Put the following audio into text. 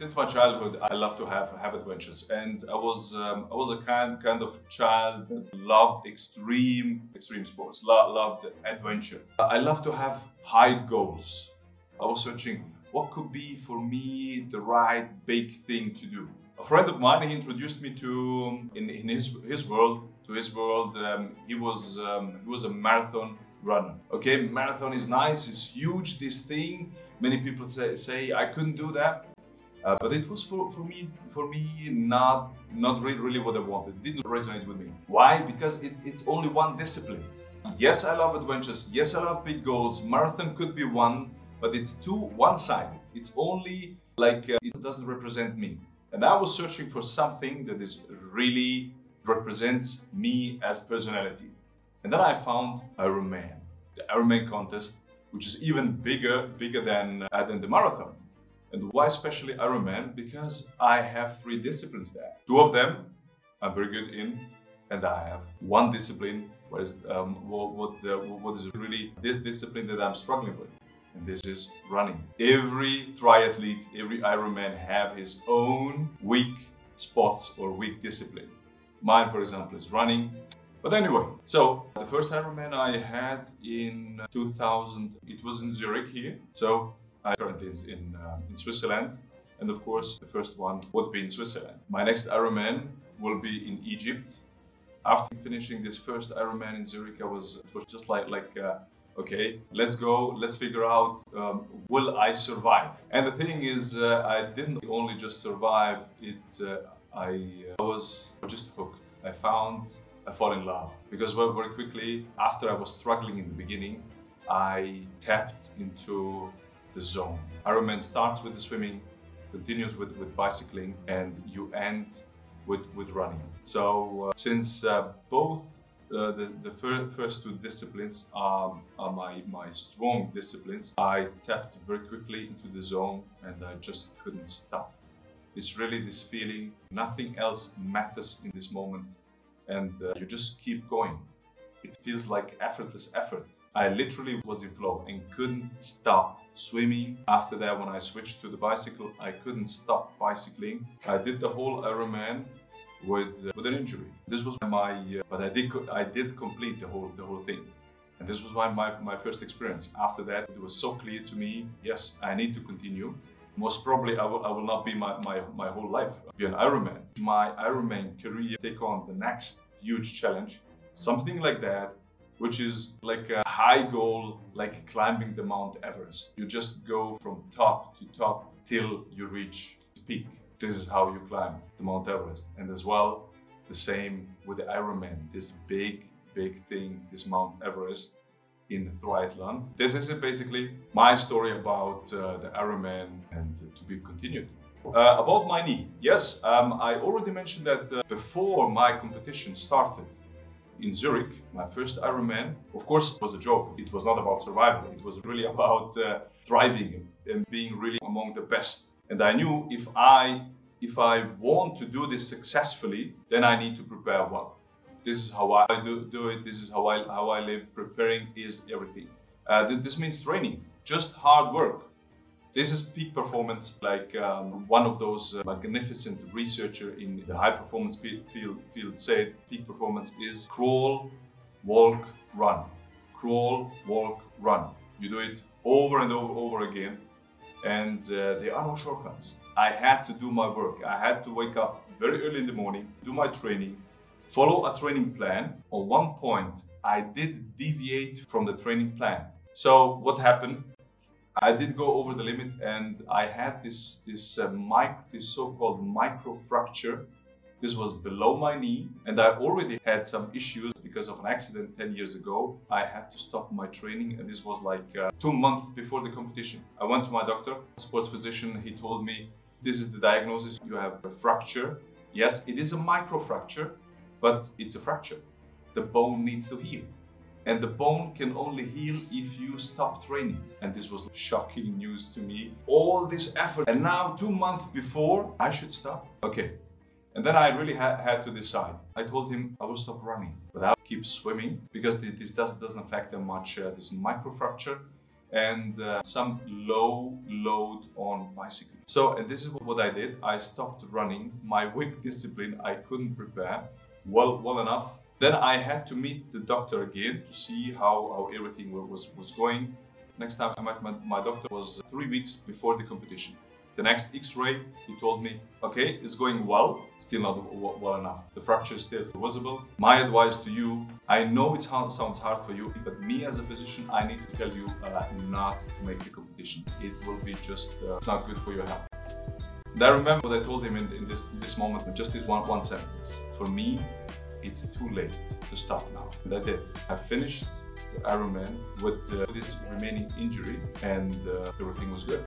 since my childhood, I love to have have adventures, and I was um, I was a kind kind of child that loved extreme extreme sports, lo- loved adventure. I love to have high goals. I was searching what could be for me the right big thing to do. A friend of mine he introduced me to in, in his his world to his world. Um, he was um, he was a marathon runner. Okay, marathon is nice, it's huge. This thing. Many people say, say I couldn't do that. Uh, but it was for, for me for me not not really, really what I wanted. It didn't resonate with me. Why? Because it, it's only one discipline. Yes, I love adventures. Yes, I love big goals. Marathon could be one, but it's too one-sided. It's only like uh, it doesn't represent me. And I was searching for something that is really represents me as personality. And then I found Ironman, the Ironman contest, which is even bigger, bigger than uh, than the marathon. And why especially Ironman? Because I have three disciplines there. Two of them I'm very good in, and I have one discipline what is um, what what, uh, what is really this discipline that I'm struggling with, and this is running. Every triathlete, every Ironman have his own weak spots or weak discipline. Mine, for example, is running. But anyway, so the first Ironman I had in 2000, it was in Zurich here. So I currently live in, uh, in Switzerland. And of course, the first one would be in Switzerland. My next Ironman will be in Egypt. After finishing this first Ironman in Zurich, I was, was just like, like uh, okay, let's go, let's figure out, um, will I survive? And the thing is, uh, I didn't only just survive, it, uh, I uh, was just hooked. I found, I fall in love. Because very, very quickly, after I was struggling in the beginning, I tapped into the zone. Ironman starts with the swimming, continues with, with bicycling, and you end with, with running. So uh, since uh, both uh, the, the fir- first two disciplines are, are my, my strong disciplines, I tapped very quickly into the zone and I just couldn't stop. It's really this feeling, nothing else matters in this moment, and uh, you just keep going. It feels like effortless effort. I literally was in flow and couldn't stop swimming. After that, when I switched to the bicycle, I couldn't stop bicycling. I did the whole Ironman with uh, with an injury. This was my, uh, but I did I did complete the whole the whole thing, and this was my, my my first experience. After that, it was so clear to me. Yes, I need to continue. Most probably, I will, I will not be my, my, my whole life be an Ironman. My Ironman career take on the next huge challenge, something like that which is like a high goal, like climbing the Mount Everest. You just go from top to top till you reach the peak. This is how you climb the Mount Everest. And as well, the same with the Ironman, this big, big thing, this Mount Everest in triathlon. This is basically my story about uh, the Ironman and to be continued. Uh, about my knee, yes, um, I already mentioned that uh, before my competition started, in Zurich, my first Ironman. Of course, it was a joke. It was not about survival. It was really about uh, thriving and being really among the best. And I knew if I if I want to do this successfully, then I need to prepare well. This is how I do, do it. This is how I how I live. Preparing is everything. Uh, th- this means training, just hard work. This is peak performance, like um, one of those uh, magnificent researcher in the high performance field, field said, peak performance is crawl, walk, run. Crawl, walk, run. You do it over and over, over again, and uh, there are no shortcuts. I had to do my work. I had to wake up very early in the morning, do my training, follow a training plan. On one point, I did deviate from the training plan. So what happened? I did go over the limit, and I had this this uh, mic, this so-called microfracture. This was below my knee, and I already had some issues because of an accident 10 years ago. I had to stop my training, and this was like uh, two months before the competition. I went to my doctor, sports physician. He told me, "This is the diagnosis. You have a fracture. Yes, it is a microfracture, but it's a fracture. The bone needs to heal." And the bone can only heal if you stop training. And this was shocking news to me. All this effort, and now two months before, I should stop. Okay. And then I really ha- had to decide. I told him I will stop running, but I'll keep swimming because this does, doesn't affect that much uh, this microfracture. and uh, some low load on bicycle. So, and this is what I did. I stopped running. My weak discipline I couldn't prepare well well enough. Then I had to meet the doctor again to see how, how everything was, was going. Next time I met my, my doctor was three weeks before the competition. The next X-ray, he told me, okay, it's going well, still not well enough. The fracture is still visible. My advice to you, I know it sounds hard for you, but me as a physician, I need to tell you uh, not to make the competition. It will be just uh, not good for your health. I remember what I told him in, in this this moment, just this one one sentence. For me, it's too late to stop now. And I. I finished the Ironman with uh, this remaining injury, and uh, everything was good.